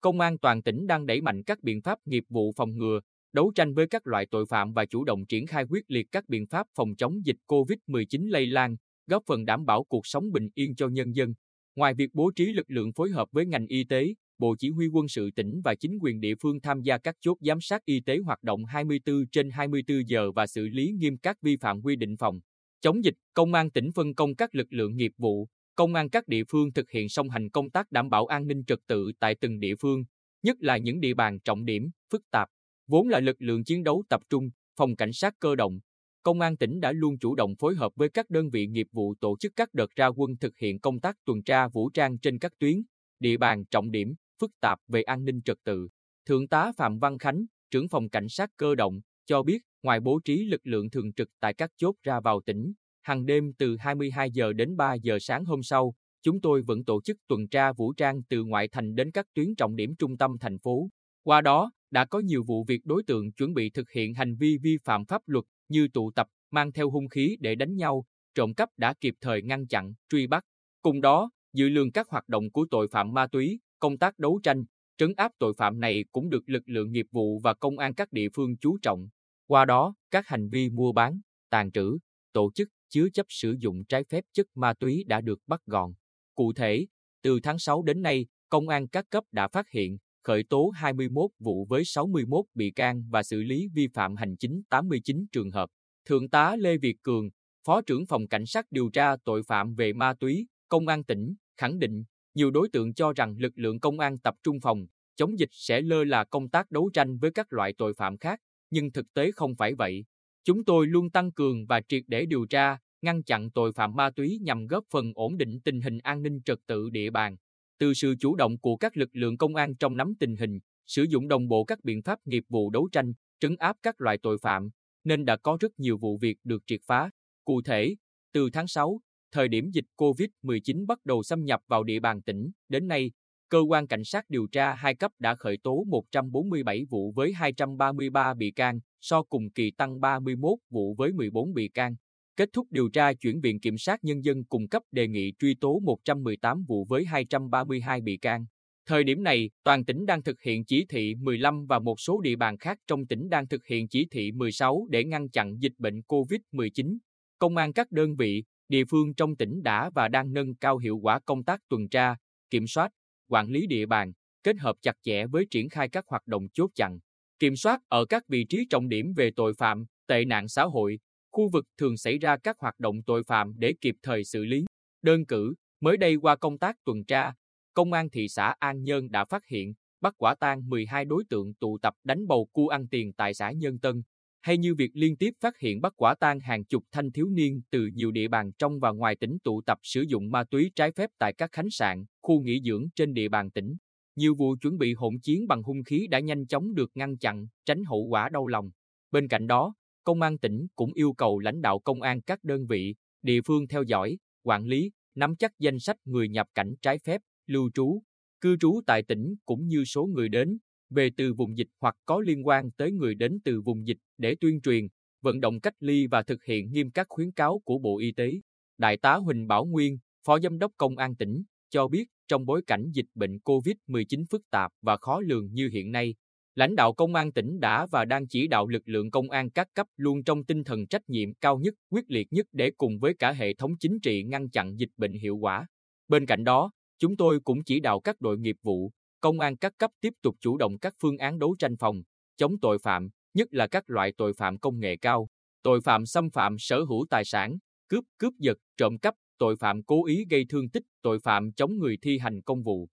Công an toàn tỉnh đang đẩy mạnh các biện pháp nghiệp vụ phòng ngừa, đấu tranh với các loại tội phạm và chủ động triển khai quyết liệt các biện pháp phòng chống dịch COVID-19 lây lan, góp phần đảm bảo cuộc sống bình yên cho nhân dân. Ngoài việc bố trí lực lượng phối hợp với ngành y tế, Bộ Chỉ huy quân sự tỉnh và chính quyền địa phương tham gia các chốt giám sát y tế hoạt động 24 trên 24 giờ và xử lý nghiêm các vi phạm quy định phòng chống dịch. Công an tỉnh phân công các lực lượng nghiệp vụ, công an các địa phương thực hiện song hành công tác đảm bảo an ninh trật tự tại từng địa phương, nhất là những địa bàn trọng điểm, phức tạp. Vốn là lực lượng chiến đấu tập trung, phòng cảnh sát cơ động, Công an tỉnh đã luôn chủ động phối hợp với các đơn vị nghiệp vụ tổ chức các đợt ra quân thực hiện công tác tuần tra vũ trang trên các tuyến, địa bàn trọng điểm, phức tạp về an ninh trật tự. Thượng tá Phạm Văn Khánh, trưởng phòng cảnh sát cơ động, cho biết ngoài bố trí lực lượng thường trực tại các chốt ra vào tỉnh, hàng đêm từ 22 giờ đến 3 giờ sáng hôm sau, chúng tôi vẫn tổ chức tuần tra vũ trang từ ngoại thành đến các tuyến trọng điểm trung tâm thành phố. Qua đó, đã có nhiều vụ việc đối tượng chuẩn bị thực hiện hành vi vi phạm pháp luật như tụ tập, mang theo hung khí để đánh nhau, trộm cắp đã kịp thời ngăn chặn, truy bắt. Cùng đó, dự lường các hoạt động của tội phạm ma túy, công tác đấu tranh, trấn áp tội phạm này cũng được lực lượng nghiệp vụ và công an các địa phương chú trọng. Qua đó, các hành vi mua bán, tàn trữ, tổ chức, chứa chấp sử dụng trái phép chất ma túy đã được bắt gọn. Cụ thể, từ tháng 6 đến nay, công an các cấp đã phát hiện, khởi tố 21 vụ với 61 bị can và xử lý vi phạm hành chính 89 trường hợp. Thượng tá Lê Việt Cường, Phó trưởng phòng Cảnh sát điều tra tội phạm về ma túy, Công an tỉnh, khẳng định nhiều đối tượng cho rằng lực lượng công an tập trung phòng, chống dịch sẽ lơ là công tác đấu tranh với các loại tội phạm khác, nhưng thực tế không phải vậy. Chúng tôi luôn tăng cường và triệt để điều tra, ngăn chặn tội phạm ma túy nhằm góp phần ổn định tình hình an ninh trật tự địa bàn. Từ sự chủ động của các lực lượng công an trong nắm tình hình, sử dụng đồng bộ các biện pháp nghiệp vụ đấu tranh, trấn áp các loại tội phạm, nên đã có rất nhiều vụ việc được triệt phá. Cụ thể, từ tháng 6, thời điểm dịch COVID-19 bắt đầu xâm nhập vào địa bàn tỉnh, đến nay, cơ quan cảnh sát điều tra hai cấp đã khởi tố 147 vụ với 233 bị can, so cùng kỳ tăng 31 vụ với 14 bị can. Kết thúc điều tra chuyển Viện Kiểm sát Nhân dân cung cấp đề nghị truy tố 118 vụ với 232 bị can. Thời điểm này, toàn tỉnh đang thực hiện chỉ thị 15 và một số địa bàn khác trong tỉnh đang thực hiện chỉ thị 16 để ngăn chặn dịch bệnh COVID-19. Công an các đơn vị, địa phương trong tỉnh đã và đang nâng cao hiệu quả công tác tuần tra, kiểm soát, quản lý địa bàn, kết hợp chặt chẽ với triển khai các hoạt động chốt chặn, kiểm soát ở các vị trí trọng điểm về tội phạm, tệ nạn xã hội, khu vực thường xảy ra các hoạt động tội phạm để kịp thời xử lý. Đơn cử, mới đây qua công tác tuần tra, Công an thị xã An Nhơn đã phát hiện, bắt quả tang 12 đối tượng tụ tập đánh bầu cua ăn tiền tại xã Nhân Tân, hay như việc liên tiếp phát hiện bắt quả tang hàng chục thanh thiếu niên từ nhiều địa bàn trong và ngoài tỉnh tụ tập sử dụng ma túy trái phép tại các khách sạn, khu nghỉ dưỡng trên địa bàn tỉnh. Nhiều vụ chuẩn bị hỗn chiến bằng hung khí đã nhanh chóng được ngăn chặn, tránh hậu quả đau lòng. Bên cạnh đó, Công an tỉnh cũng yêu cầu lãnh đạo công an các đơn vị, địa phương theo dõi, quản lý, nắm chắc danh sách người nhập cảnh trái phép, lưu trú, cư trú tại tỉnh cũng như số người đến, về từ vùng dịch hoặc có liên quan tới người đến từ vùng dịch để tuyên truyền, vận động cách ly và thực hiện nghiêm các khuyến cáo của Bộ Y tế. Đại tá Huỳnh Bảo Nguyên, Phó Giám đốc Công an tỉnh, cho biết trong bối cảnh dịch bệnh COVID-19 phức tạp và khó lường như hiện nay, lãnh đạo Công an tỉnh đã và đang chỉ đạo lực lượng công an các cấp luôn trong tinh thần trách nhiệm cao nhất, quyết liệt nhất để cùng với cả hệ thống chính trị ngăn chặn dịch bệnh hiệu quả. Bên cạnh đó, chúng tôi cũng chỉ đạo các đội nghiệp vụ, công an các cấp tiếp tục chủ động các phương án đấu tranh phòng, chống tội phạm, nhất là các loại tội phạm công nghệ cao, tội phạm xâm phạm sở hữu tài sản, cướp, cướp giật, trộm cắp, tội phạm cố ý gây thương tích, tội phạm chống người thi hành công vụ.